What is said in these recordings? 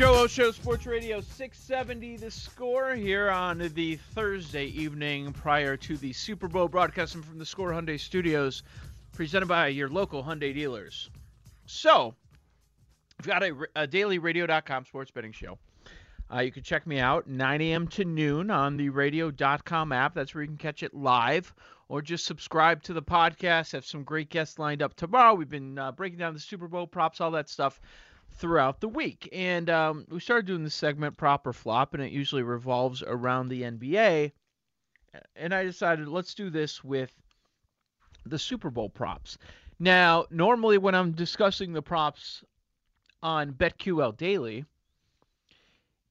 Joe Show Sports Radio 670 the score here on the Thursday evening prior to the Super Bowl broadcasting from the Score Hyundai Studios presented by your local Hyundai dealers. So, we've got a, a dailyradio.com sports betting show. Uh, you can check me out 9 a.m. to noon on the radio.com app. That's where you can catch it live or just subscribe to the podcast. Have some great guests lined up tomorrow. We've been uh, breaking down the Super Bowl props, all that stuff throughout the week. And um, we started doing this segment proper flop, and it usually revolves around the NBA. And I decided let's do this with the Super Bowl props. Now, normally when I'm discussing the props on BetQL Daily,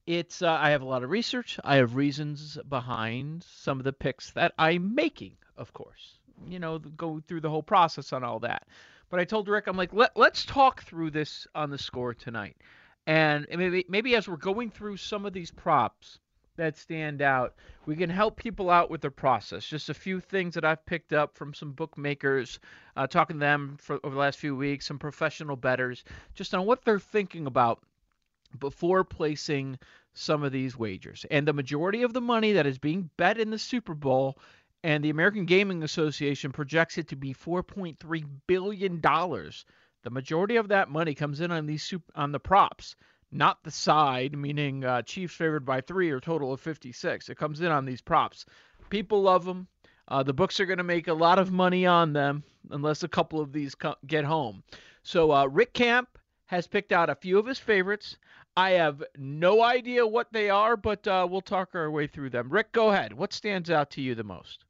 it's uh, I have a lot of research. I have reasons behind some of the picks that I'm making, of course. You know, go through the whole process on all that. But I told Rick, I'm like, Let, let's talk through this on the score tonight. And maybe maybe as we're going through some of these props that stand out, we can help people out with the process. Just a few things that I've picked up from some bookmakers, uh, talking to them for over the last few weeks, some professional bettors, just on what they're thinking about before placing some of these wagers. And the majority of the money that is being bet in the Super Bowl and the American Gaming Association projects it to be 4.3 billion dollars. The majority of that money comes in on these on the props, not the side, meaning uh, Chiefs favored by three or total of 56. It comes in on these props. People love them. Uh, the books are going to make a lot of money on them unless a couple of these co- get home. So uh, Rick Camp has picked out a few of his favorites. I have no idea what they are, but uh, we'll talk our way through them. Rick, go ahead. What stands out to you the most?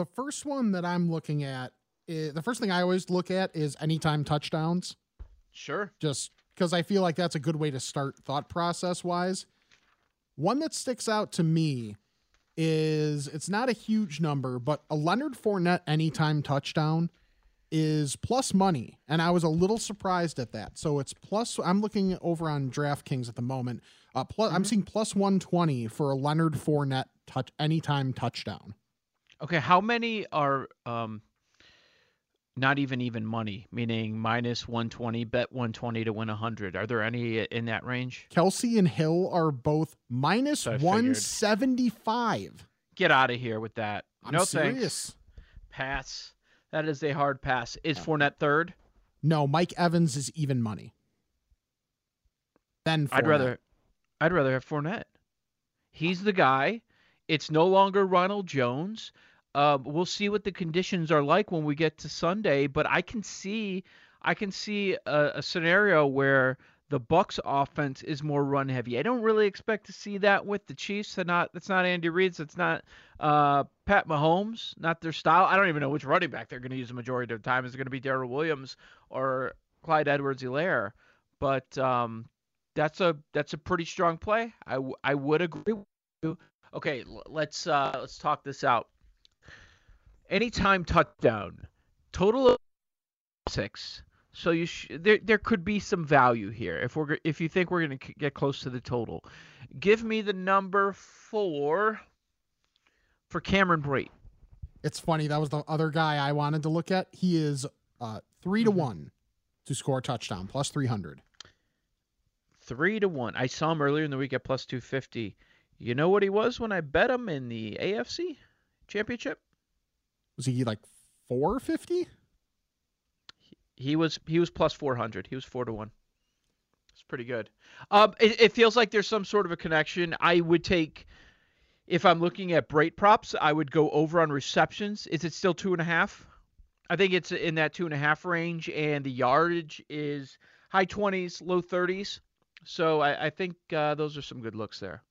The first one that I'm looking at, is, the first thing I always look at is anytime touchdowns. Sure. Just because I feel like that's a good way to start thought process wise. One that sticks out to me is it's not a huge number, but a Leonard Fournette anytime touchdown is plus money. And I was a little surprised at that. So it's plus, I'm looking over on DraftKings at the moment. Uh, plus, mm-hmm. I'm seeing plus 120 for a Leonard Fournette touch anytime touchdown. Okay, how many are um not even even money, meaning minus 120, bet 120 to win 100. Are there any in that range? Kelce and Hill are both minus 175. Get out of here with that. I'm no serious. thanks. Pass. That is a hard pass. Is Fournette third? No, Mike Evans is even money. Then I'd rather I'd rather have Fournette. He's the guy. It's no longer Ronald Jones. Uh, we'll see what the conditions are like when we get to Sunday, but I can see I can see a, a scenario where the Bucks offense is more run heavy. I don't really expect to see that with the Chiefs. They're not that's not Andy Reid's, it's not uh, Pat Mahomes, not their style. I don't even know which running back they're going to use the majority of the time. Is it going to be Darrel Williams or Clyde Edwards-Helaire? But um, that's a that's a pretty strong play. I, I would agree with you. Okay, let's uh, let's talk this out anytime touchdown, total of six. So you sh- there there could be some value here if we're if you think we're going to get close to the total. Give me the number four for Cameron Brate. It's funny that was the other guy I wanted to look at. He is uh, 3 to mm-hmm. one to score a touchdown plus three hundred. three to one. I saw him earlier in the week at plus two fifty. You know what he was when I bet him in the AFC championship? Was he like 450? He was he was plus four hundred. He was four to one. It's pretty good. Um, it, it feels like there's some sort of a connection. I would take if I'm looking at Brate props, I would go over on receptions. Is it still two and a half? I think it's in that two and a half range, and the yardage is high 20s, low 30s. So I, I think uh, those are some good looks there.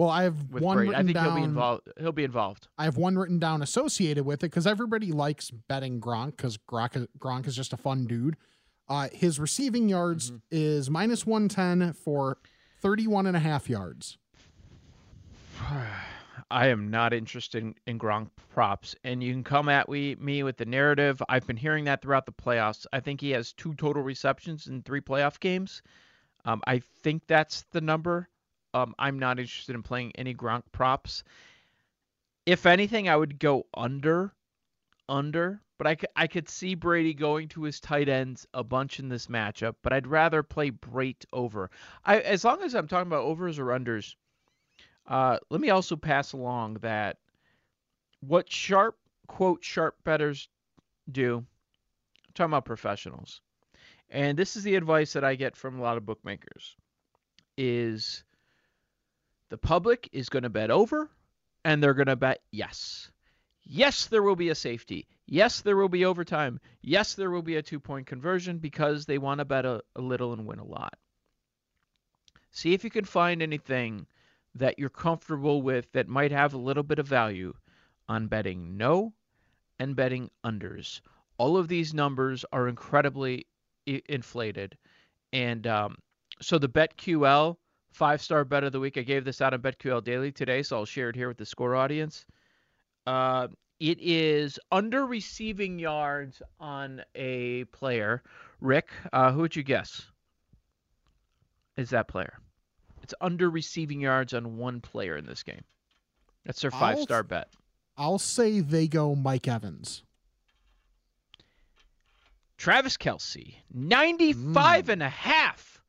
Well, I have one written I think down. he'll be involved. He'll be involved. I have one written down associated with it because everybody likes betting Gronk because Gronk, Gronk is just a fun dude. Uh, his receiving yards Mm-hmm. is minus 110 for 31 and a half yards. I am not interested in, in Gronk props, and you can come at we, me with the narrative. I've been hearing that throughout the playoffs. I think he has two total receptions in three playoff games. Um, I think that's the number. Um, I'm not interested in playing any Gronk props. If anything, I would go under, under. But I could see Brady going to his tight ends a bunch in this matchup. But I'd rather play Brate over. I as long as I'm talking about overs or unders. Uh, let me also pass along that what sharp quote sharp betters do. I'm talking about professionals, and this is the advice that I get from a lot of bookmakers: is the public is going to bet over, and they're going to bet yes. Yes, there will be a safety. Yes, there will be overtime. Yes, there will be a two point conversion because they want to bet a, a little and win a lot. See if you can find anything that you're comfortable with that might have a little bit of value on betting no and betting unders. All of these numbers are incredibly I- inflated. And um, so the BetQL five star bet of the week, I gave this out on BetQL Daily today, so I'll share it here with the score audience. Uh, it is under receiving yards on a player. Rick, uh, who would you guess is that player? It's under receiving yards on one player in this game. That's their five star bet. I'll say they go Mike Evans. Travis Kelce, 95 and a half.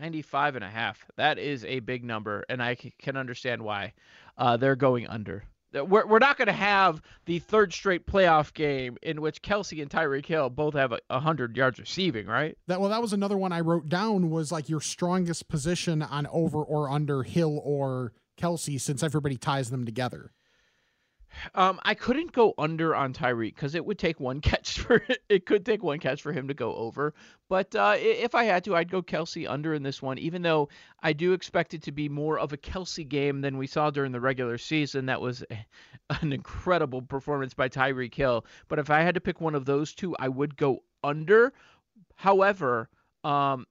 95 and a half. That is a big number, and I can understand why uh, they're going under. We're, we're not going to have the third straight playoff game in which Kelce and Tyreek Hill both have a 100 yards receiving, right? That well, that was another one I wrote down was like your strongest position on over or under Hill or Kelce since everybody ties them together. Um, I couldn't go under on Tyreek because it would take one catch for it could take one catch for him to go over. But uh, if I had to, I'd go Kelce under in this one, even though I do expect it to be more of a Kelce game than we saw during the regular season. That was an incredible performance by Tyreek Hill. But if I had to pick one of those two, I would go under. However, um,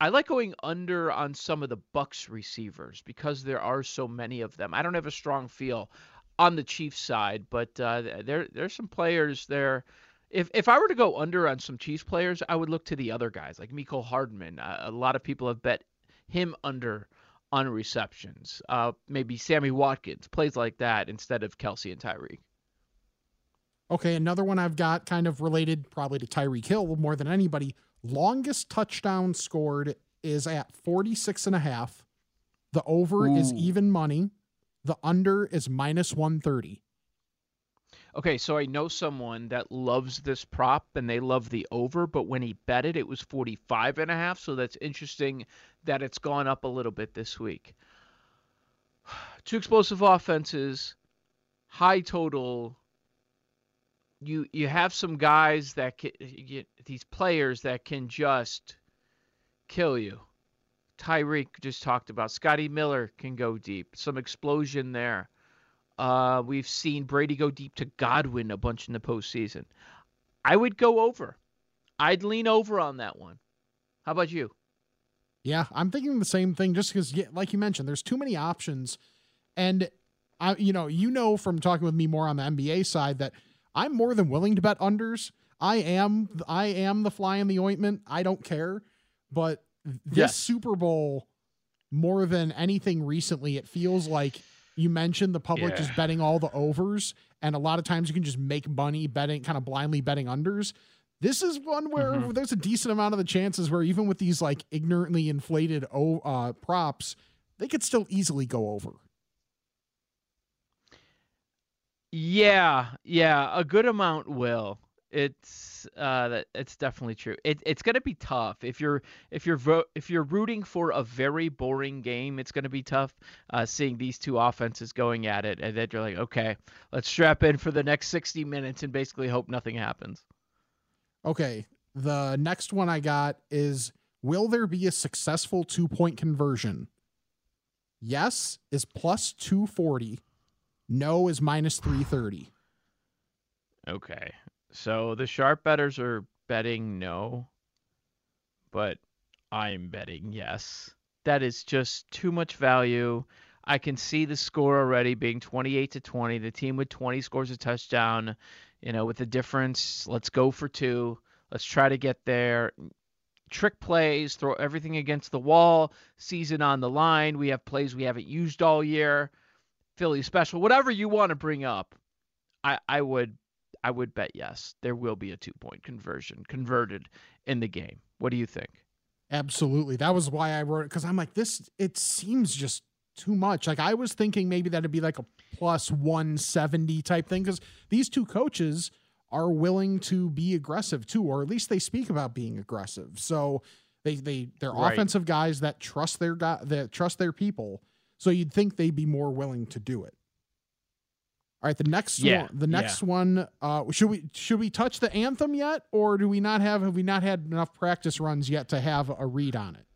I like going under on some of the Bucks receivers because there are so many of them. I don't have a strong feel on the Chiefs side, but uh, there there's some players there. If if I were to go under on some Chiefs players, I would look to the other guys like Mecole Hardman. Uh, a lot of people have bet him under on receptions. Uh, maybe Sammy Watkins plays like that instead of Kelce and Tyreek. Okay, another one I've got kind of related probably to Tyreek Hill more than anybody. Longest touchdown scored is at 46 and a half. The over is even money. The under is minus 130. Okay, so I know someone that loves this prop and they love the over, but when he bet it, it was 45 and a half. So that's interesting that it's gone up a little bit this week. Two explosive offenses, high total. You you have some guys that can, you, these players that can just kill you. Tyreek just talked about. Scotty Miller can go deep. Some explosion there. Uh, we've seen Brady go deep to Godwin a bunch in the postseason. I would go over. I'd lean over on that one. How about you? Yeah, I'm thinking the same thing just because, like you mentioned, there's too many options. And, I, you know, you know from talking with me more on the NBA side that I'm more than willing to bet unders. I am, I am the fly in the ointment. I don't care. But this. Super Bowl, more than anything recently, it feels like you mentioned the public Yeah. is betting all the overs, and a lot of times you can just make money betting, kind of blindly betting unders. This is one where Mhm. there's a decent amount of the chances where even with these like ignorantly inflated uh, props, they could still easily go over. Yeah, yeah, a good amount will. It's uh it's definitely true. It it's going to be tough if you're if you're vo- if you're rooting for a very boring game, it's going to be tough uh seeing these two offenses going at it and then you're like, "Okay, let's strap in for the next 60 minutes and basically hope nothing happens." Okay, the next one I got is Will there be a successful two point conversion? Yes is plus 240. No is minus 330. Okay. So the sharp betters are betting no, but I'm betting yes. That is just too much value. I can see the score already being 28 to 20. The team with 20 scores a touchdown. You know, with the difference, let's go for two. Let's try to get there. Trick plays, throw everything against the wall, season on the line. We have plays we haven't used all year. Philly special, whatever you want to bring up. I, I would I would bet yes. There will be a two point conversion converted in the game. What do you think? Absolutely. That was why I wrote it because I'm like, this, it seems just too much. Like, I was thinking maybe that'd be like a plus 170 type thing because these two coaches are willing to be aggressive too, or at least they speak about being aggressive. So they, they, they're Right. offensive guys that trust their guy, that trust their people. So you'd think they'd be more willing to do it. All right, the next Yeah, one, the next one, uh, should we should we touch the anthem yet, or do we not have have we not had enough practice runs yet to have a read on it?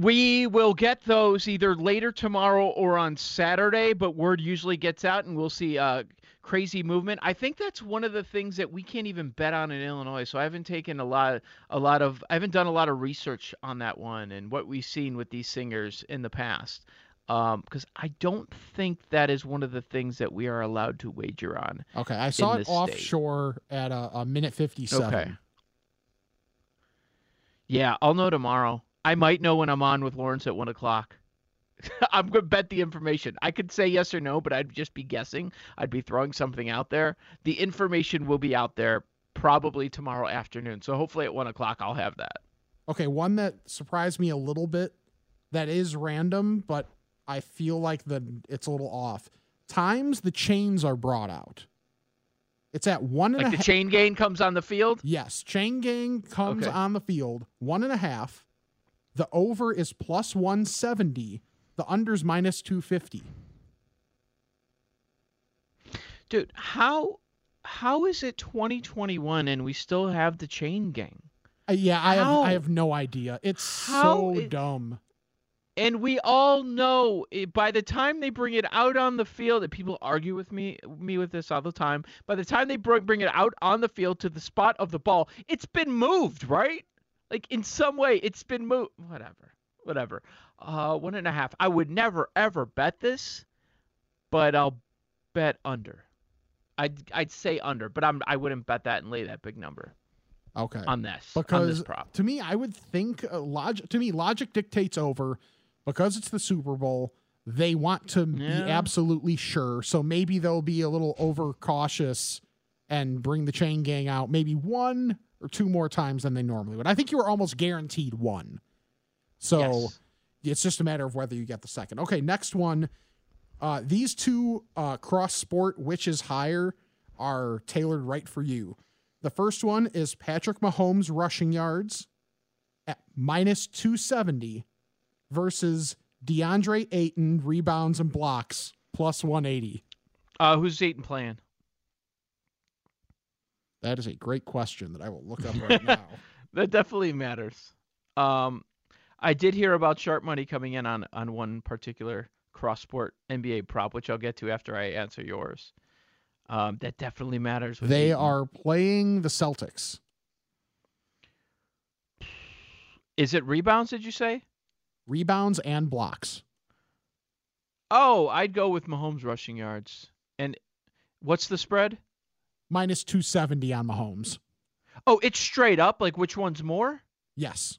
We will get those either later tomorrow or on Saturday, but word usually gets out and we'll see uh, crazy movement. I think that's one of the things that we can't even bet on in Illinois. So I haven't taken a lot a lot of I haven't done a lot of research on that one and what we've seen with these singers in the past. Um, because I don't think that is one of the things that we are allowed to wager on. Okay, I saw it this state. offshore at a, a minute fifty-seven. Okay. Yeah, I'll know tomorrow. I might know when I'm on with Lawrence at one o'clock. I'm gonna bet the information. I could say yes or no, but I'd just be guessing. I'd be throwing something out there. The information will be out there probably tomorrow afternoon. So hopefully at one o'clock I'll have that. Okay, one that surprised me a little bit that is random, but I feel like the it's a little off. Times the chains are brought out. It's at one and a Like the half. chain gang comes on the field. yes, chain gang comes Okay. on the field, one and a half. The over is plus 170. The under's minus 250. Dude, how how is it 2021 and we still have the chain gang? Uh, yeah, I have I have no idea. It's How so i- dumb. And we all know eh, by the time they bring it out on the field, and people argue with me me with this all the time. By the time they bring bring it out on the field to the spot of the ball, it's been moved, right? Like in some way, it's been moved. Whatever, whatever. Uh, one and a half. I would never ever bet this, but I'll bet under. I'd I'd say under, but I'm I wouldn't bet that and lay that big number Okay. on this on because this prop. to me, I would think uh, logic. To me, logic dictates over because it's the Super Bowl. They want to be absolutely sure, so maybe they'll be a little overcautious and bring the chain gang out maybe one or two more times than they normally would. I think you were almost guaranteed one, so Yes. it's just a matter of whether you get the second. Okay, next one. Uh, these two uh, cross sport, which is higher, are tailored right for you. The first one is Patrick Mahomes rushing yards at minus 270 versus DeAndre Ayton rebounds and blocks plus 180. Uh, who's Dayton playing? That is a great question that I will look up right now. That definitely matters. Um, I did hear about sharp money coming in on on one particular cross sport NBA prop, which I'll get to after I answer yours. Um, that definitely matters. They Ayton. are playing the Celtics. Is it rebounds? Did you say? Rebounds and blocks. Oh, I'd go with Mahomes rushing yards. And what's the spread? Minus 270 on Mahomes. Oh, it's straight up. Like which one's more? Yes.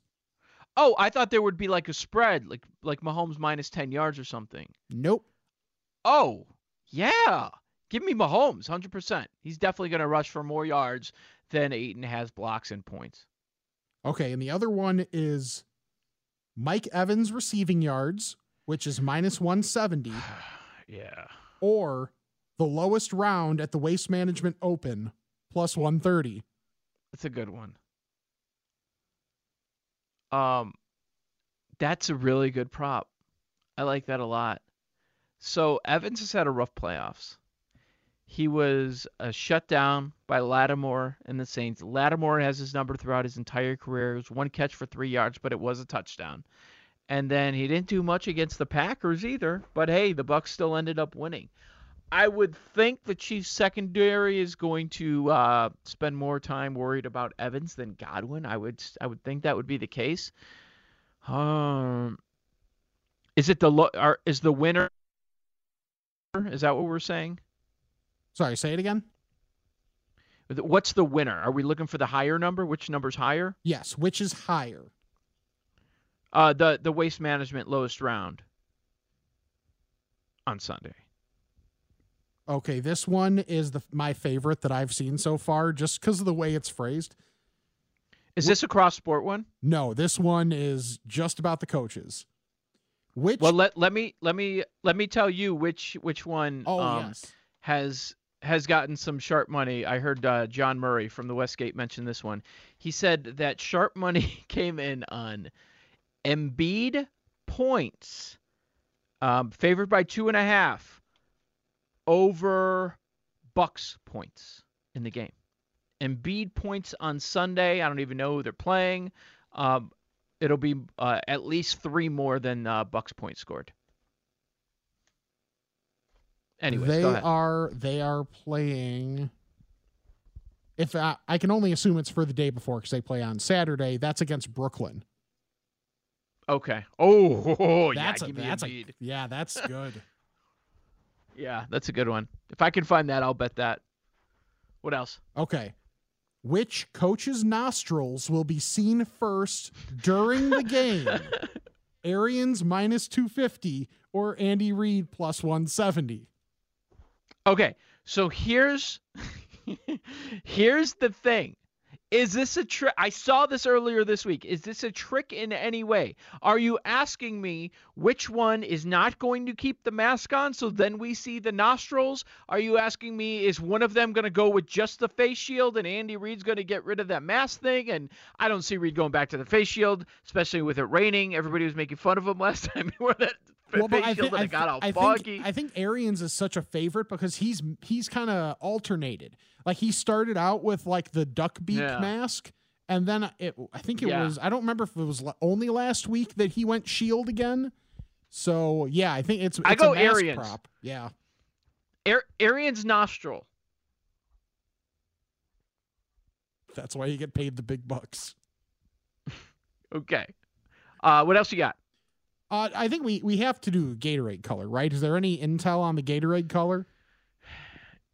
Oh, I thought there would be like a spread, like like Mahomes minus ten yards or something. Nope. Oh, yeah. Give me Mahomes, 100%. He's definitely going to rush for more yards than Ayton has blocks and points. Okay, and the other one is Mike Evans receiving yards, which is minus 170. yeah. Or the lowest round at the Waste Management Open, plus 130. That's a good one. Um, that's a really good prop. I like that a lot. So Evans has had a rough playoffs. He was uh, shut down by Lattimore and the Saints. Lattimore has his number throughout his entire career. It was one catch for three yards, but it was a touchdown. And then he didn't do much against the Packers either. But hey, the Bucks still ended up winning. I would think the Chiefs secondary is going to uh, spend more time worried about Evans than Godwin. I would I would think that would be the case. Um, is it the are, is the winner? Is that what we're saying? Sorry, say it again. What's the winner? Are we looking for the higher number? Which number's higher? Yes, which is higher? Uh, the the waste management lowest round on Sunday. Okay, this one is the my favorite that I've seen so far, just because of the way it's phrased. Is this a cross sport one? No, this one is just about the coaches. Which well let let me let me let me tell you which which one oh, um, yes. has has gotten some sharp money. I heard uh, John Murray from the Westgate mention this one. He said that sharp money came in on Embiid points, um, favored by two and a half, over Bucks points in the game. Embiid points on Sunday. I don't even know who they're playing. Um, it'll be uh, at least three more than uh, Bucs points scored. Anyway, they are they are playing. If I, I can only assume it's for the day before because they play on Saturday. That's against Brooklyn. Okay. Oh, oh that's yeah, a, that's a, yeah, that's good. yeah, that's a good one. If I can find that, I'll bet that. What else? Okay. Which coach's nostrils will be seen first during the game? Arians minus 250 or Andy Reid plus 170? Okay, so here's here's the thing. Is this a trick? I saw this earlier this week. Is this a trick in any way? Are you asking me which one is not going to keep the mask on so then we see the nostrils? Are you asking me is one of them going to go with just the face shield and Andy Reid's going to get rid of that mask thing? And I don't see Reid going back to the face shield, especially with it raining. Everybody was making fun of him last time he wore that well, face I shield and it got all I foggy. Think, I think Arians is such a favorite because he's he's kind of alternated. Like he started out with like the duck beak yeah. mask, and then it. I think it yeah. was. I don't remember if it was only last week that he went shield again. So yeah, I think it's. it's I go a mask Arians. Prop. Yeah. Ar- Arians nostril. That's why you get paid the big bucks. okay. Uh, what else you got? Uh, I think we we have to do Gatorade color, right? Is there any intel on the Gatorade color?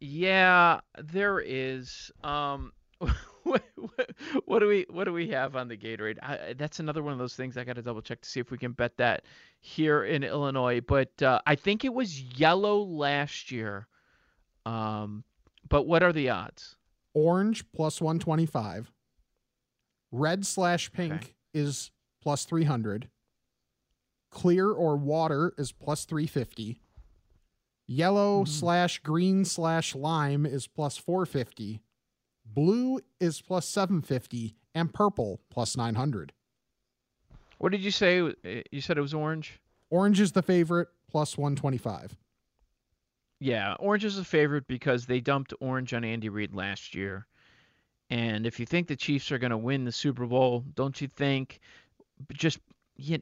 Yeah, there is. Um, what, what, what, do we what do we have on the Gatorade? I, that's another one of those things I got to double check to see if we can bet that here in Illinois. But uh, I think it was yellow last year. Um, but what are the odds? Orange plus one twenty five. Red slash pink okay. is plus three hundred. Clear or water is plus three fifty. Yellow mm-hmm. slash green slash lime is plus 450. Blue is plus 750. And purple plus 900. What did you say? Uh, you said it was orange? Orange is the favorite plus 125. Yeah, orange is a favorite because they dumped orange on Andy Reid last year. And if you think the Chiefs are going to win the Super Bowl, don't you think just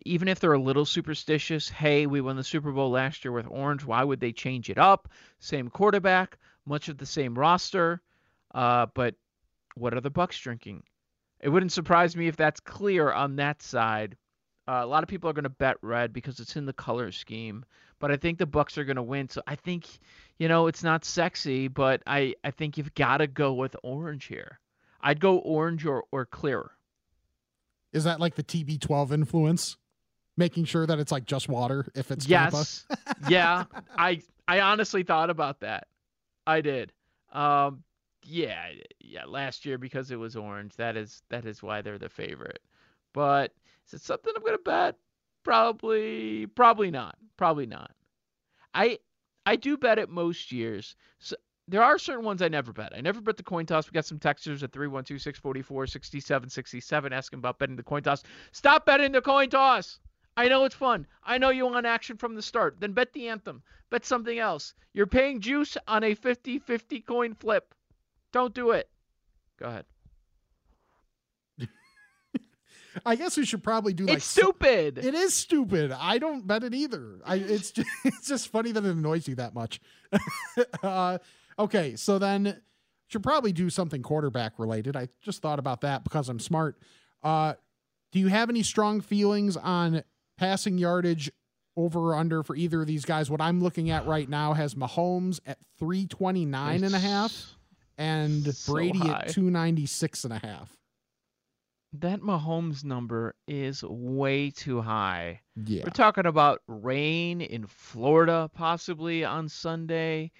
even if they're a little superstitious, hey, we won the Super Bowl last year with Orange. Why would they change it up? Same quarterback, much of the same roster. Uh, but what are the Bucks drinking? It wouldn't surprise me if that's clear on that side. Uh, a lot of people are going to bet red because it's in the color scheme, but I think the Bucks are going to win. So I think, you know, it's not sexy, but I I think you've got to go with orange here. I'd go orange or or clear. Is that like the TB12 influence? Making sure that it's like just water if it's yes, yeah. I I honestly thought about that. I did. Um, yeah, yeah. Last year because it was orange. That is that is why they're the favorite. But is it something I'm gonna bet? Probably, probably not. Probably not. I I do bet it most years. So there are certain ones I never bet. I never bet the coin toss. We got some texters at 312 644 6767 asking about betting the coin toss. Stop betting the coin toss. I know it's fun. I know you want action from the start. Then bet the anthem. Bet something else. You're paying juice on a 50 50 coin flip. Don't do it. Go ahead. I guess we should probably do like It's stupid. It is stupid. I don't bet it either. I it's just, it's just funny that it annoys you that much. uh, okay, so then should probably do something quarterback related. I just thought about that because I'm smart. Uh, do you have any strong feelings on passing yardage over or under for either of these guys? What I'm looking at right now has Mahomes at 329 and a half and so Brady high. at 296 and a half. That Mahomes number is way too high. Yeah. We're talking about rain in Florida possibly on Sunday.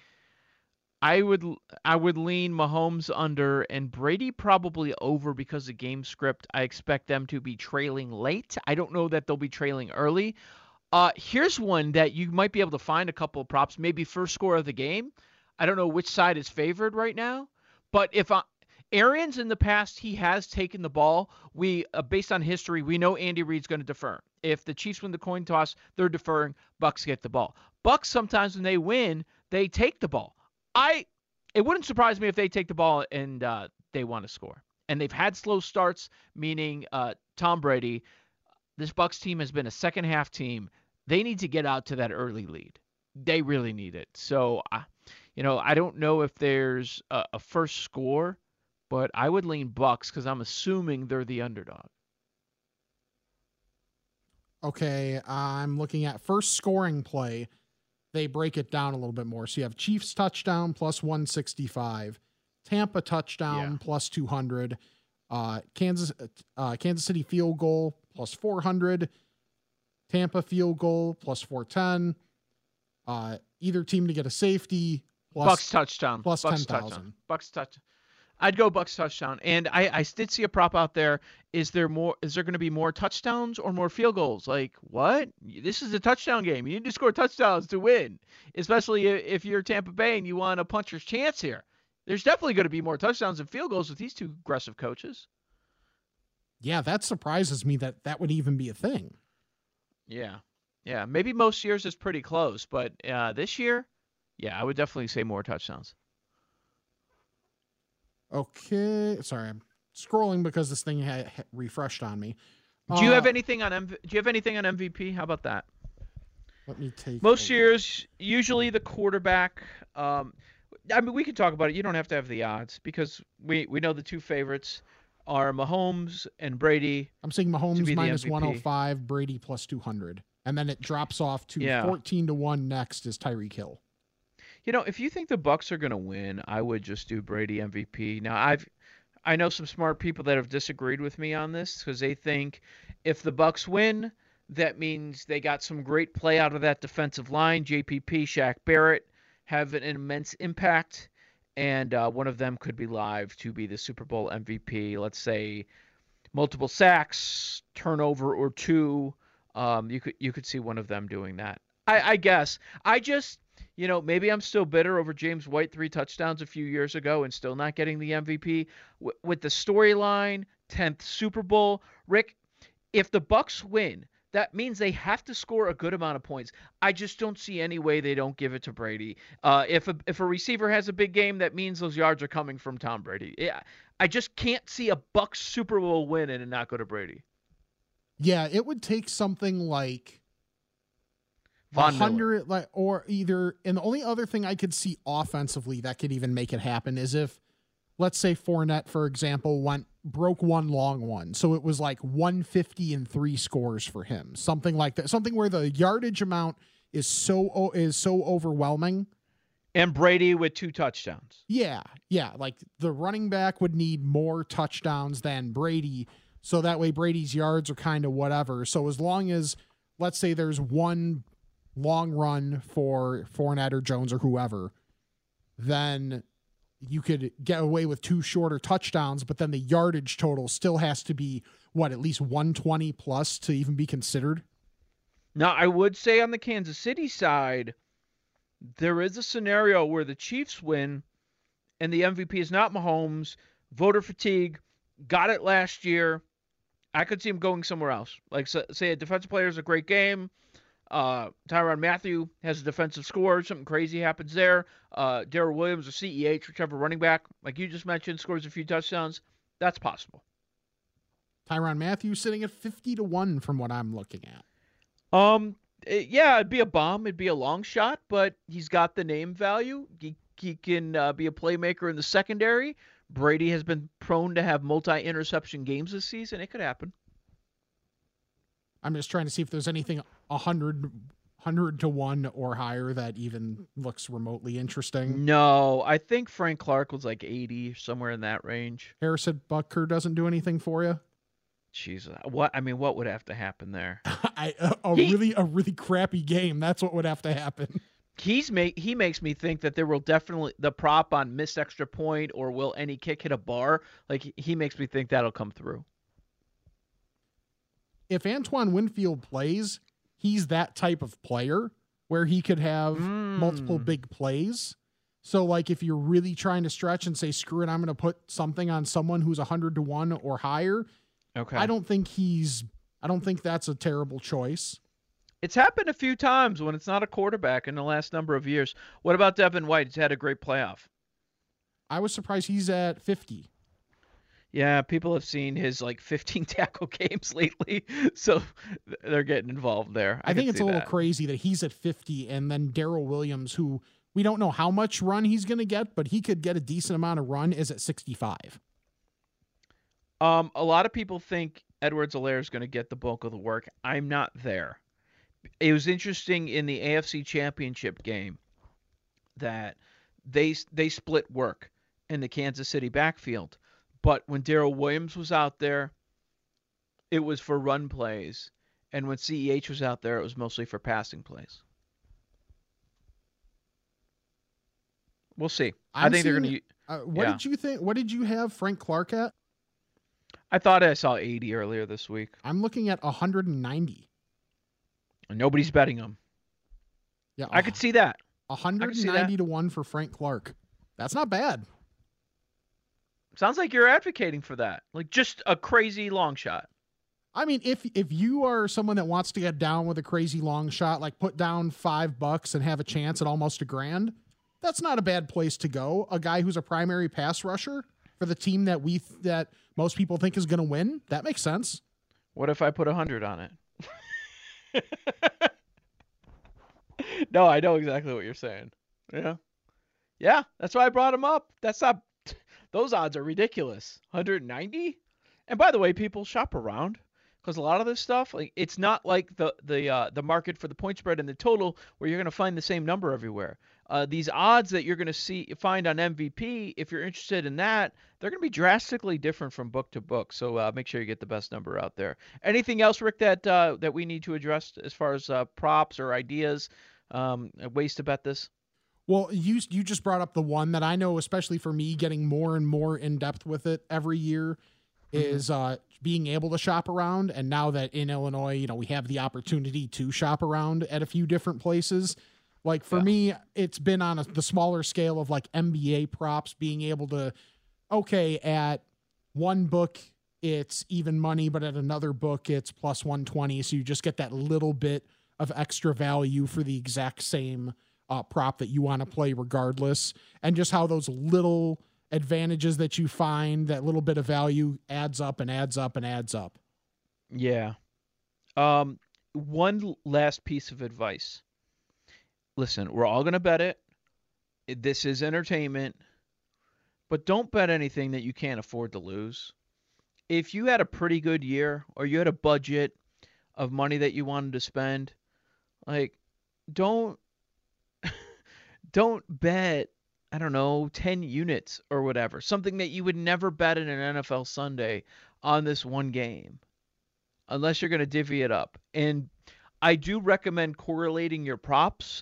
I would I would lean Mahomes under and Brady probably over because of game script. I expect them to be trailing late. I don't know that they'll be trailing early. Uh, here's one that you might be able to find a couple of props, maybe first score of the game. I don't know which side is favored right now, but if I, Arians in the past he has taken the ball. We uh, based on history, we know Andy Reid's going to defer. If the Chiefs win the coin toss, they're deferring. Bucks get the ball. Bucks sometimes when they win, they take the ball. I it wouldn't surprise me if they take the ball and uh, they want to score. And they've had slow starts, meaning uh, Tom Brady. This Bucks team has been a second half team. They need to get out to that early lead. They really need it. So, uh, you know, I don't know if there's a, a first score, but I would lean Bucks because I'm assuming they're the underdog. Okay, I'm looking at first scoring play. They break it down a little bit more. So you have Chiefs touchdown plus 165, Tampa touchdown Yeah. plus 200, uh, Kansas uh, Kansas City field goal plus 400, Tampa field goal plus 410. Uh, either team to get a safety plus Bucks touchdown. plus Bucks 10,000. touchdown. Bucks touch. I'd go Bucks touchdown. And I, I did see a prop out there. Is there more? Is there going to be more touchdowns or more field goals? Like what? This is a touchdown game. You need to score touchdowns to win, especially if you're Tampa Bay and you want a puncher's chance here. There's definitely going to be more touchdowns and field goals with these two aggressive coaches. Yeah, that surprises me that that would even be a thing. Yeah, yeah. Maybe most years it's pretty close, but uh, this year, yeah, I would definitely say more touchdowns. Okay, sorry, I'm scrolling because this thing had had refreshed on me. Do you have Uh, anything on MV- Do you have anything on MVP? How about that? Let me take Most years, usually the quarterback. Um, I mean, we can talk about it. You don't have to have the odds because we we know the two favorites are Mahomes and Brady. I'm seeing Mahomes minus MVP. 105, Brady plus 200. And then it drops off to Yeah. 14 to 1 next is Tyreek Hill. You know, if you think the Bucks are going to win, I would just do Brady MVP. Now, I've I know some smart people that have disagreed with me on this because they think if the Bucks win, that means they got some great play out of that defensive line. JPP, Shaq Barrett have an immense impact, and uh, one of them could be live to be the Super Bowl MVP. Let's say multiple sacks, turnover or two. Um, you could you could see one of them doing that. I, I guess. I just you know, maybe I'm still bitter over James White three touchdowns a few years ago and still not getting the MVP w- with the storyline, 10th Super Bowl. Rick, if the Bucks win, that means they have to score a good amount of points. I just don't see any way they don't give it to Brady. Uh, if a if a receiver has a big game, that means those yards are coming from Tom Brady. Yeah, I just can't see a Bucks Super Bowl win and not go to Brady. Yeah, it would take something like Von Miller. 100 like or either and the only other thing I could see offensively that could even make it happen is if let's say Fournette for example went broke one long one. So it was like 150 and 3 scores for him. Something like that. Something where the yardage amount is so is so overwhelming And Brady with two touchdowns. Yeah, yeah. Like the running back would need more touchdowns than Brady. So that way Brady's yards are kind of whatever. So as long as, let's say, there's one long run for Fournette or Jones or whoever, then you could get away with two shorter touchdowns, but then the yardage total still has to be what at least 120 plus to even be considered. Now, I would say on the Kansas City side, there is a scenario where the Chiefs win and the MVP is not Mahomes, voter fatigue, got it last year. I could see him going somewhere else. Like, say, a defensive player is a great game. Uh, Tyrann Mathieu has a defensive score. Something crazy happens there. Uh, Darrel Williams or CEH, whichever running back, like you just mentioned, scores a few touchdowns. That's possible. Tyrann Mathieu sitting at 50 to 1 from what I'm looking at. Um, it, yeah, it'd be a bomb. It'd be a long shot, but he's got the name value. He, he can uh, be a playmaker in the secondary. Brady has been prone to have multi interception games this season. It could happen. I'm just trying to see if there's anything 100, 100 to 1 or higher that even looks remotely interesting. No, I think Frank Clark was like 80, somewhere in that range. Harrison Butker doesn't do anything for you? Jesus, what I mean, what would have to happen there? I, a, a he, really a really crappy game. That's what would have to happen. He's make he makes me think that there will definitely the prop on missed extra point or will any kick hit a bar. Like he makes me think that'll come through. If Antoine Winfield plays, he's that type of player where he could have mm. multiple big plays. So like if you're really trying to stretch and say screw it, I'm going to put something on someone who's 100 to 1 or higher, Okay. I don't think he's I don't think that's a terrible choice. It's happened a few times when it's not a quarterback in the last number of years. What about Devin White? He's had a great playoff. I was surprised he's at 50. Yeah, people have seen his like 15 tackle games lately, so they're getting involved there. I, I think it's a little that. crazy that he's at 50 and then Darrel Williams, who we don't know how much run he's going to get, but he could get a decent amount of run, is at 65. Um, a lot of people think Edwards-Helaire is going to get the bulk of the work. I'm not there. It was interesting in the AFC Championship game that they they split work in the Kansas City backfield, but when Darrel Williams was out there, it was for run plays, and when CEH was out there, it was mostly for passing plays. We'll see. I'm i think seeing, they're going to. Uh, what yeah. did you think? What did you have Frank Clark at? I thought I saw 80 earlier this week. I'm looking at 190. Nobody's betting him. Yeah, I could see that. 190 that. to 1 for Frank Clark. That's not bad. Sounds like you're advocating for that. Like just a crazy long shot. I mean, if if you are someone that wants to get down with a crazy long shot, like put down five bucks and have a chance at almost a grand, that's not a bad place to go. A guy who's a primary pass rusher for the team that we that most people think is going to win. That makes sense. What if I put a hundred on it? no, I know exactly what you're saying. Yeah, yeah, that's why I brought him up. That's not; those odds are ridiculous. 190. And by the way, people shop around because a lot of this stuff, like it's not like the the uh, the market for the point spread and the total where you're going to find the same number everywhere. Uh, these odds that you're going to see find on MVP, if you're interested in that, they're going to be drastically different from book to book. So uh, make sure you get the best number out there. Anything else, Rick, that uh, that we need to address as far as uh, props or ideas, um, ways to bet this? Well, you you just brought up the one that I know, especially for me, getting more and more in depth with it every year, mm-hmm. is uh, being able to shop around. And now that in Illinois, you know, we have the opportunity to shop around at a few different places like for yeah. me, it's been on a, the smaller scale of like NBA props, being able to, okay, at one book it's even money, but at another book it's plus 120. So you just get that little bit of extra value for the exact same uh, prop that you want to play regardless. And just how those little advantages that you find, that little bit of value adds up and adds up and adds up. Yeah. Um, one last piece of advice listen, we're all going to bet it. This is entertainment. But don't bet anything that you can't afford to lose. If you had a pretty good year or you had a budget of money that you wanted to spend, like don't don't bet I don't know 10 units or whatever. Something that you would never bet in an NFL Sunday on this one game. Unless you're going to divvy it up. And I do recommend correlating your props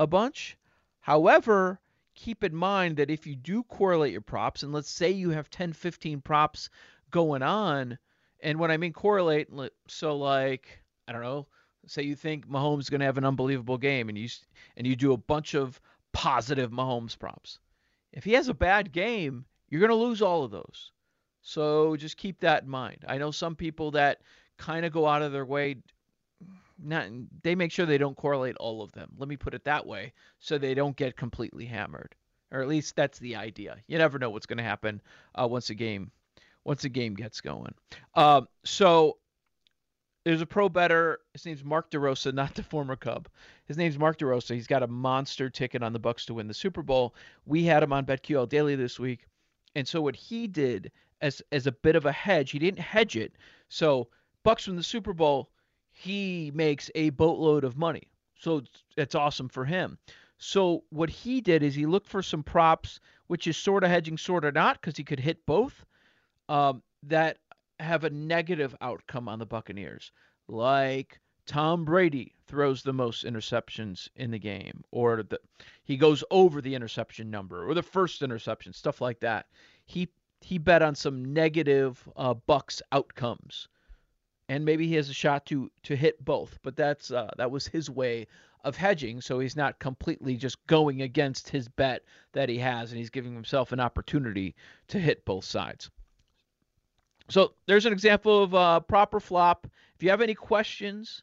a bunch. However, keep in mind that if you do correlate your props, and let's say you have 10, 15 props going on, and when I mean correlate, so like, I don't know, say you think Mahomes is going to have an unbelievable game and you and you do a bunch of positive Mahomes props. If he has a bad game, you're going to lose all of those. So just keep that in mind. I know some people that kind of go out of their way not they make sure they don't correlate all of them. Let me put it that way so they don't get completely hammered. Or at least that's the idea. You never know what's going to happen uh, once a game once a game gets going. Um, so there's a pro better. His name's Mark DeRosa, not the former Cub. His name's Mark DeRosa. He's got a monster ticket on the Bucks to win the Super Bowl. We had him on BetQL Daily this week, and so what he did as as a bit of a hedge, he didn't hedge it. So Bucks win the Super Bowl, he makes a boatload of money. So it's, it's awesome for him. So what he did is he looked for some props, which is sort of hedging, sort of not, because he could hit both. Um, that have a negative outcome on the Buccaneers, like Tom Brady throws the most interceptions in the game, or the, he goes over the interception number, or the first interception, stuff like that. He he bet on some negative uh, Bucks outcomes, and maybe he has a shot to to hit both. But that's uh, that was his way of hedging, so he's not completely just going against his bet that he has, and he's giving himself an opportunity to hit both sides. So there's an example of uh, proper flop. If you have any questions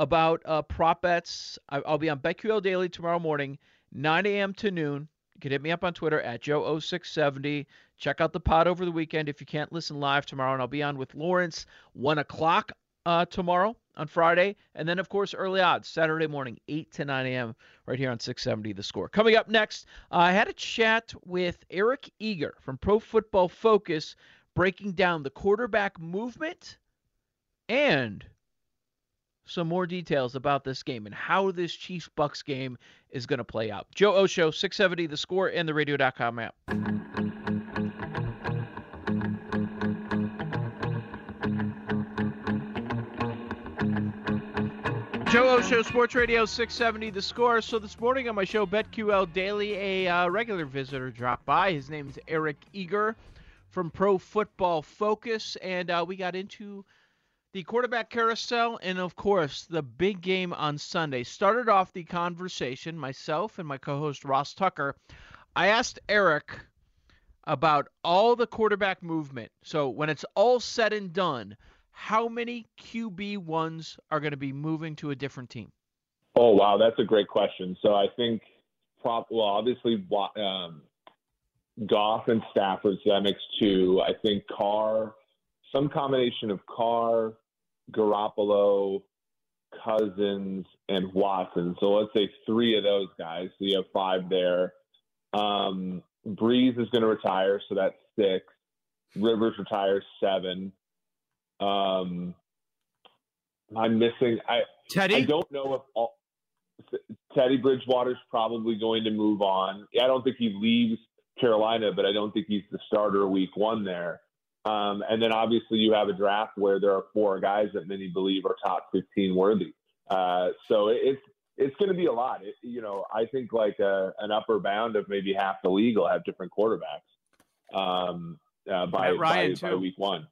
about uh, prop bets, I, will be on BetQL Daily tomorrow morning, 9 a.m. to noon. You can hit me up on Twitter at Joe0670. Check out the pod over the weekend if you can't listen live tomorrow. And I'll be on with Lawrence 1 o'clock uh, tomorrow on Friday. And then, of course, early odds Saturday morning, 8 to 9 a.m., right here on 670 The Score. Coming up next, uh, I had a chat with Eric Eager from Pro Football Focus breaking down the quarterback movement and some more details about this game and how this Chiefs Bucks game is going to play out. Joe Ostrowski, 670 the score and the radio.com app. Joe Ostrowski, Sports Radio 670, the score. So this morning on my show, BetQL Daily, a uh, regular visitor dropped by. His name is Eric Eager from Pro Football Focus, and uh, we got into the quarterback carousel and, of course, the big game on Sunday. Started off the conversation, myself and my co host Ross Tucker. I asked Eric about all the quarterback movement. So, when it's all said and done, how many QB ones are going to be moving to a different team? Oh, wow. That's a great question. So, I think, prop, well, obviously, um, Goff and Stafford, so that makes two. I think Carr, some combination of Carr, Garoppolo, Cousins, and Watson. So let's say three of those guys. So you have five there. Um, Brees is going to retire, so that's six. Rivers retires seven. Um, I'm missing. I Teddy. I don't know if all, Teddy Bridgewater's probably going to move on. I don't think he leaves Carolina, but I don't think he's the starter week one there. Um, and then obviously you have a draft where there are four guys that many believe are top 15 worthy. Uh, so it's it's going to be a lot. It, you know, I think like a, an upper bound of maybe half the league will have different quarterbacks um, uh, by, by, by week one.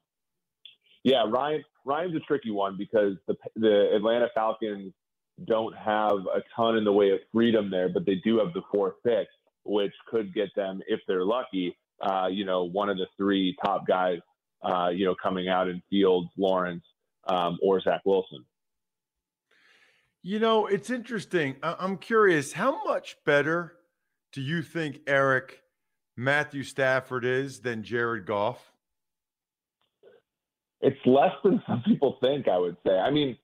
Yeah, Ryan Ryan's a tricky one because the the Atlanta Falcons don't have a ton in the way of freedom there, but they do have the fourth pick which could get them, if they're lucky, uh, you know, one of the three top guys, uh, you know, coming out in Fields, Lawrence, um, or Zach Wilson. You know, it's interesting. I- I'm curious, how much better do you think Eric Matthew Stafford is than Jared Goff? It's less than some people think, I would say. I mean,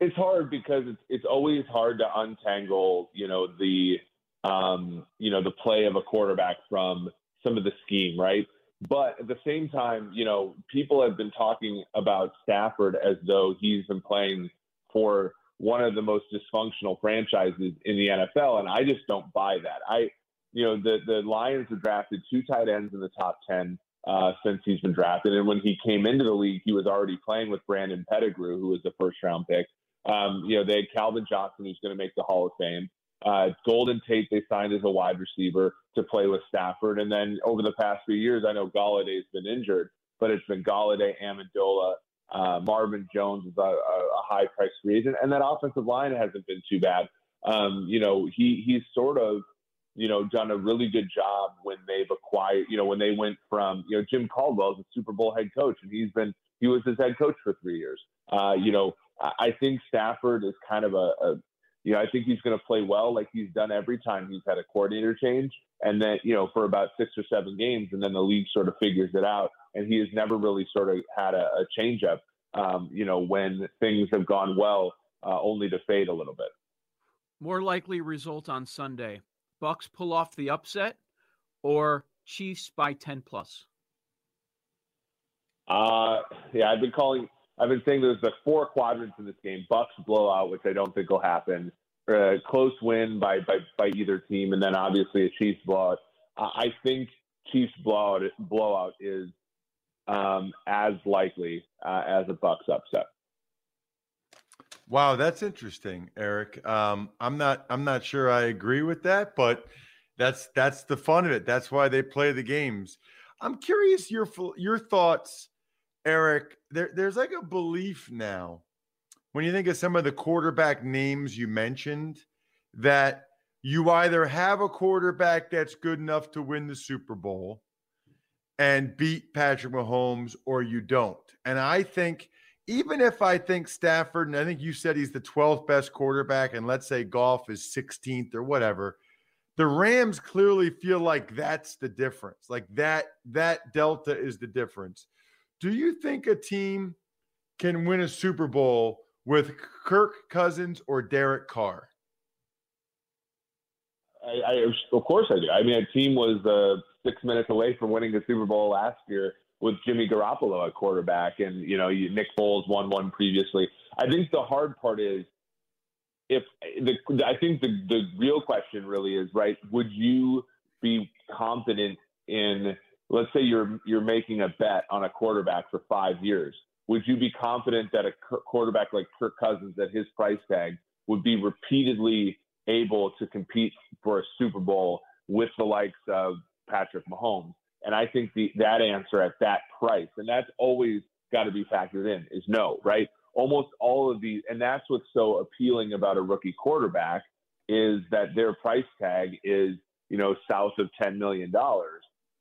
it's hard because it's it's always hard to untangle, you know, the um, you know, the play of a quarterback from some of the scheme, right? But at the same time, you know, people have been talking about Stafford as though he's been playing for one of the most dysfunctional franchises in the NFL, and I just don't buy that. I, you know, the the Lions have drafted two tight ends in the top ten uh, since he's been drafted, and when he came into the league, he was already playing with Brandon Pettigrew, who was the first round pick. Um, you know, they had Calvin Johnson, who's going to make the Hall of Fame. Uh, Golden Tate they signed as a wide receiver to play with Stafford, and then over the past few years, I know Golladay's been injured, but it's been Galladay, Amendola, uh, Marvin Jones is a, a high priced free agent, and that offensive line hasn't been too bad. Um, you know, he he's sort of you know done a really good job when they've acquired. You know, when they went from you know Jim Caldwell's a Super Bowl head coach, and he's been he was his head coach for three years. Uh, you know, I think Stafford is kind of a, a you know, I think he's going to play well like he's done every time he's had a coordinator change. And then, you know, for about six or seven games, and then the league sort of figures it out and he has never really sort of had a, a change up, um, you know, when things have gone well, uh, only to fade a little bit. More likely result on Sunday: Bucks pull off the upset, or Chiefs by ten plus. Uh, yeah, I've been calling. I've been saying there's the four quadrants in this game: Bucks blowout, which I don't think will happen. Uh, close win by, by by either team, and then obviously a Chiefs blowout. I think Chiefs blowout blowout is um, as likely uh, as a Bucks upset. Wow, that's interesting, Eric. Um, I'm not I'm not sure I agree with that, but that's that's the fun of it. That's why they play the games. I'm curious your your thoughts, Eric. There, there's like a belief now when you think of some of the quarterback names you mentioned that you either have a quarterback that's good enough to win the Super Bowl and beat Patrick Mahomes or you don't. And I think even if I think Stafford, and I think you said he's the 12th best quarterback, and let's say Goff is 16th or whatever, the Rams clearly feel like that's the difference. Like that, that delta is the difference. Do you think a team can win a Super Bowl with Kirk Cousins or Derek Carr? I, I, of course I do. I mean, a team was uh, six minutes away from winning the Super Bowl last year with Jimmy Garoppolo at quarterback, and you know Nick Foles won one previously. I think the hard part is if the I think the the real question really is right. Would you be confident in let's say you're you're making a bet on a quarterback for five years? Would you be confident that a quarterback like Kirk Cousins at his price tag would be repeatedly able to compete for a Super Bowl with the likes of Patrick Mahomes? And I think the, that answer at that price, and that's always got to be factored in, is no, right? Almost all of these, and that's what's so appealing about a rookie quarterback is that their price tag is, you know, south of $10 million.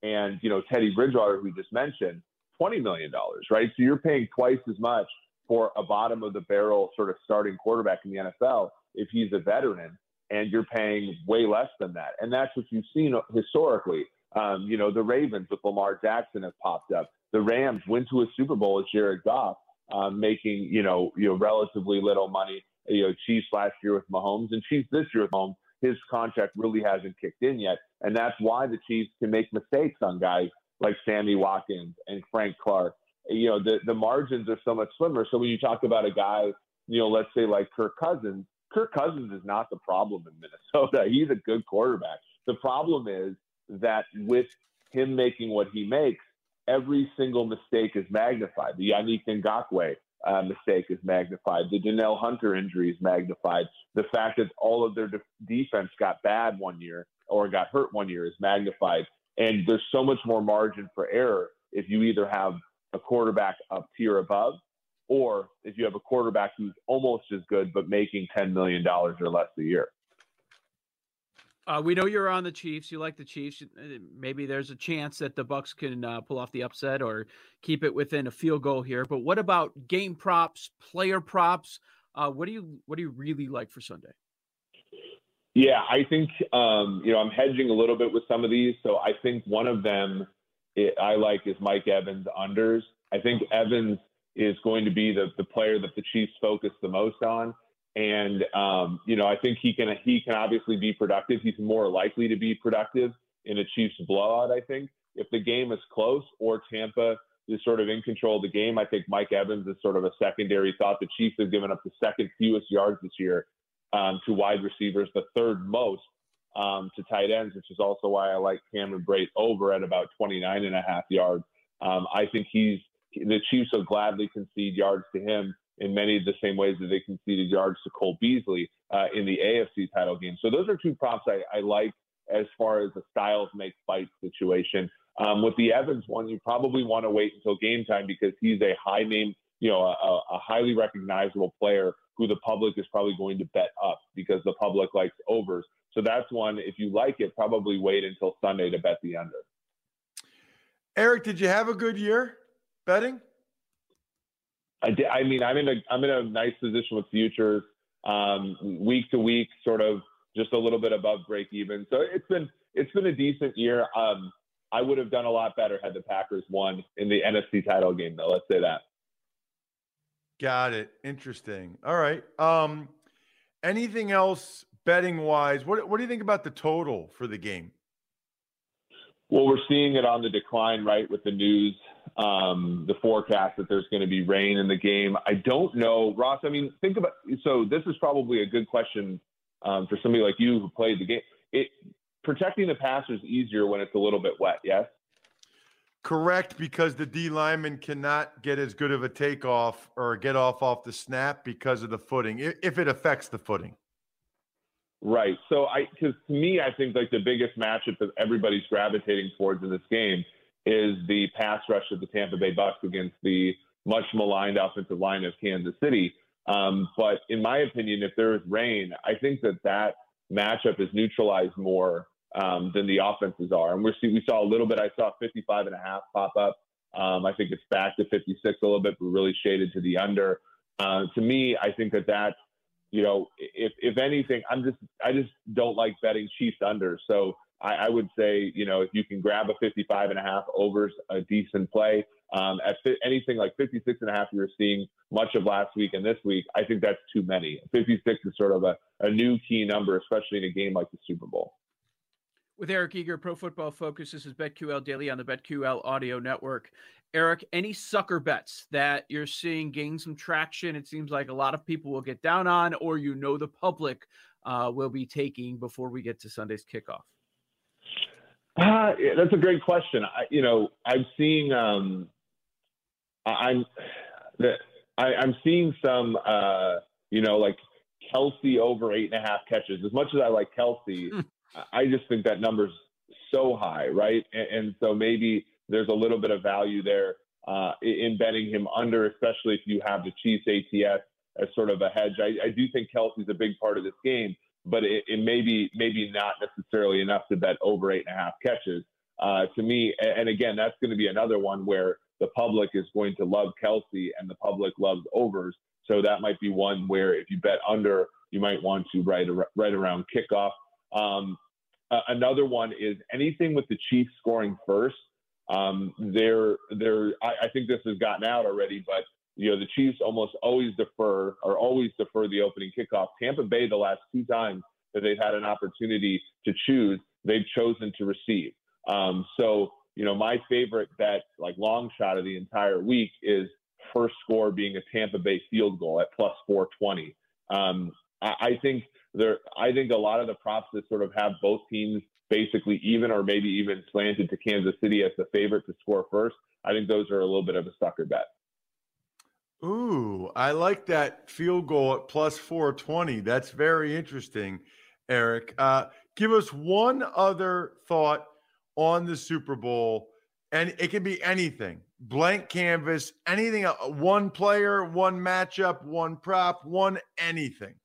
And, you know, Teddy Bridgewater, who we just mentioned, $20 million, right? So you're paying twice as much for a bottom of the barrel sort of starting quarterback in the NFL if he's a veteran and you're paying way less than that. And that's what you've seen historically. Um, you know, the Ravens with Lamar Jackson have popped up. The Rams went to a Super Bowl with Jared Goff, um, making you know you know relatively little money. You know, Chiefs last year with Mahomes, and Chiefs this year with Mahomes. His contract really hasn't kicked in yet, and that's why the Chiefs can make mistakes on guys like Sammy Watkins and Frank Clark. You know, the the margins are so much slimmer. So when you talk about a guy, you know, let's say like Kirk Cousins, Kirk Cousins is not the problem in Minnesota. He's a good quarterback. The problem is that with him making what he makes, every single mistake is magnified. The Yannick Ngakoue uh, mistake is magnified. The Danielle Hunter injury is magnified. The fact that all of their de- defense got bad one year or got hurt one year is magnified. And there's so much more margin for error if you either have a quarterback up tier above or if you have a quarterback who's almost as good but making $10 million or less a year. Uh, we know you're on the Chiefs. You like the Chiefs. Uh, maybe there's a chance that the Bucks can uh, pull off the upset or keep it within a field goal here. But what about game props, player props? Uh, what do you what do you really like for Sunday? Yeah, I think um, you know I'm hedging a little bit with some of these. So I think one of them it, I like is Mike Evans unders. I think Evans is going to be the the player that the Chiefs focus the most on. And um, you know, I think he can he can obviously be productive. He's more likely to be productive in a Chiefs blowout. I think if the game is close or Tampa is sort of in control of the game, I think Mike Evans is sort of a secondary thought. The Chiefs have given up the second fewest yards this year um, to wide receivers, the third most um, to tight ends, which is also why I like Cameron Brate over at about 29 and a half yards. Um, I think he's the Chiefs will gladly concede yards to him in many of the same ways that they conceded yards to Cole Beasley uh, in the AFC title game. So those are two props I, I like as far as the styles make fight situation. Um, with the Evans one, you probably want to wait until game time because he's a high name, you know, a, a highly recognizable player who the public is probably going to bet up because the public likes overs. So that's one. If you like it, probably wait until Sunday to bet the under. Eric, did you have a good year betting? I, I mean, I'm in a I'm in a nice position with futures. Um, week to week, sort of just a little bit above break even. So it's been it's been a decent year. Um, I would have done a lot better had the Packers won in the NFC title game, though. Let's say that. Got it. Interesting. All right. Um, anything else betting wise? What What do you think about the total for the game? Well, we're seeing it on the decline, right, with the news, um, the forecast that there's going to be rain in the game. I don't know, Ross. I mean, think about so. This is probably a good question um, for somebody like you who played the game. It protecting the passer is easier when it's a little bit wet. Yes. Correct, because the D lineman cannot get as good of a takeoff or get off off the snap because of the footing, if it affects the footing. Right. So I, because to me, I think like the biggest matchup that everybody's gravitating towards in this game is the pass rush of the Tampa Bay Bucks against the much maligned offensive line of Kansas City. Um, but in my opinion, if there is rain, I think that that matchup is neutralized more um, than the offenses are. And we're see, we saw a little bit. I saw 55 and a half pop up. Um, I think it's back to 56 a little bit, but really shaded to the under. Uh, to me, I think that that you know, if if anything, I'm just I just don't like betting Chiefs under. So I, I would say, you know, if you can grab a 55 and a half overs, a decent play. Um, at fi- anything like 56 and a half, you were seeing much of last week and this week. I think that's too many. 56 is sort of a, a new key number, especially in a game like the Super Bowl. With Eric Eager, Pro Football Focus, this is BetQL Daily on the BetQL Audio Network. Eric, any sucker bets that you're seeing gain some traction? It seems like a lot of people will get down on, or you know the public uh, will be taking before we get to Sunday's kickoff. Uh, that's a great question. I, you know, I'm seeing, um, I'm, I, I'm seeing some, uh, you know, like Kelce over eight and a half catches. As much as I like Kelce, hmm. I just think that number's so high, right? And, and, so maybe there's a little bit of value there uh, in betting him under, especially if you have the Chiefs ATS as sort of a hedge. I, I do think Kelce's a big part of this game, but it, it may be maybe not necessarily enough to bet over eight and a half catches. Uh, to me, and again, that's going to be another one where the public is going to love Kelce and the public loves overs. So that might be one where if you bet under, you might want to right, right around kickoff. Um, uh, another one is anything with the Chiefs scoring first. Um, they're, they're, I, I, think this has gotten out already, but you know the Chiefs almost always defer or always defer the opening kickoff. Tampa Bay, the last two times that they've had an opportunity to choose, they've chosen to receive. Um, so you know my favorite bet, like long shot of the entire week, is first score being a Tampa Bay field goal at plus 420. Um, I, I think there, I think a lot of the props that sort of have both teams basically even or maybe even slanted to Kansas City as the favorite to score first, I think those are a little bit of a sucker bet. Ooh, I like that field goal at plus 420. That's very interesting, Eric. Uh, give us one other thought on the Super Bowl, and it can be anything blank canvas, anything, uh, one player, one matchup, one prop, one anything.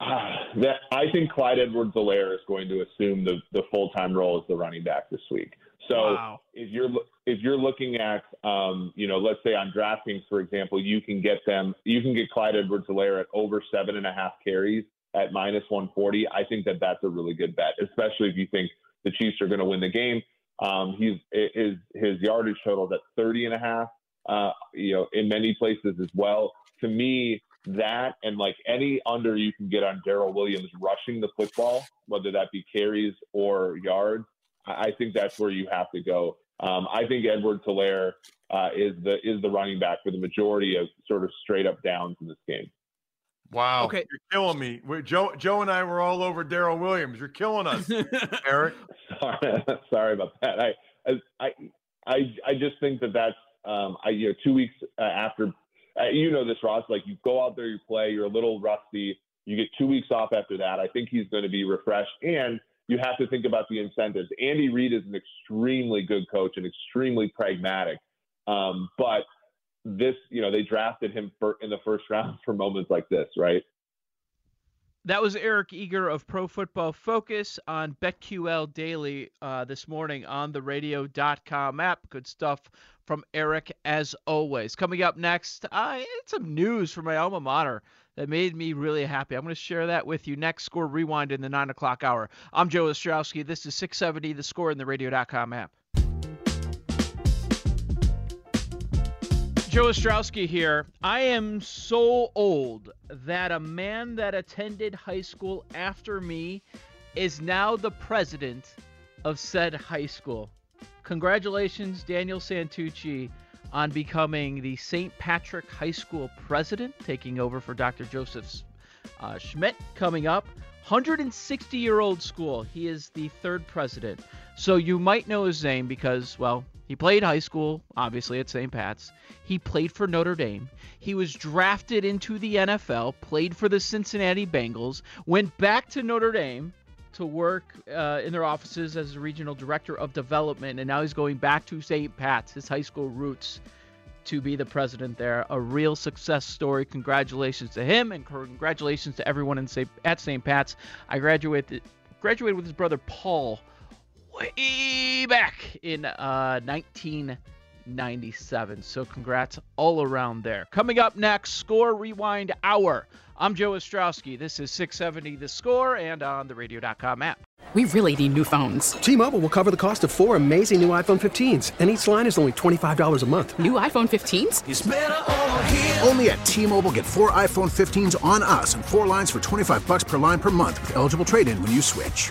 that I think Clyde Edwards-Helaire is going to assume the, the full time role as the running back this week. So wow. if you're if you're looking at um, you know let's say on DraftKings for example, you can get them you can get Clyde Edwards-Helaire at over seven and a half carries at minus 140. I think that that's a really good bet, especially if you think the Chiefs are going to win the game. Um, he's his his yardage total at 30 and a half. Uh, you know, in many places as well. To me, that and like any under you can get on Darrel Williams rushing the football, whether that be carries or yards, I think that's where you have to go. Um, I think Edwards-Helaire uh, is the is the running back for the majority of sort of straight up downs in this game. Wow. Okay. You're killing me. We're, Joe Joe and I were all over Darrel Williams. You're killing us, Eric. Sorry, sorry about that. I I I I just think that that's um, I you know two weeks uh, after. Uh, you know this, Ross. Like you go out there, you play, you're a little rusty. You get two weeks off after that. I think he's going to be refreshed, and you have to think about the incentives. Andy Reid is an extremely good coach and extremely pragmatic, um, but this, you know, they drafted him for, in the first round for moments like this, right? That was Eric Eager of Pro Football Focus on BetQL Daily uh, this morning on the radio.com app. Good stuff from Eric as always. Coming up next, had some news from my alma mater that made me really happy. I'm going to share that with you next. Score Rewind in the 9 o'clock hour. I'm Joe Ostrowski. This is 670 The Score in the radio.com app. Joe Ostrowski here. I am so old that a man that attended high school after me is now the president of said high school. Congratulations, Daniel Santucci, on becoming the St. Patrick High School president, taking over for Dr. Joseph uh, Schmidt coming up. 160 year old school. He is the third president. So you might know his name because, well, he played high school, obviously, at St. Pat's. He played for Notre Dame. He was drafted into the NFL, played for the Cincinnati Bengals, went back to Notre Dame to work uh, in their offices as a regional director of development, and now he's going back to St. Pat's, his high school roots, to be the president there. A real success story. Congratulations to him, and congratulations to everyone in St. at St. Pat's. I graduated graduated with his brother Paul way back in uh, 1997. So congrats all around there. Coming up next, Score Rewind Hour. I'm Joe Ostrowski. This is 670 The Score and on the radio.com app. We really need new phones. T-Mobile will cover the cost of four amazing new iPhone 15s, and each line is only $25 a month. New iPhone 15s? Only at T-Mobile get four iPhone 15s on us and four lines for 25 bucks per line per month with eligible trade-in when you switch.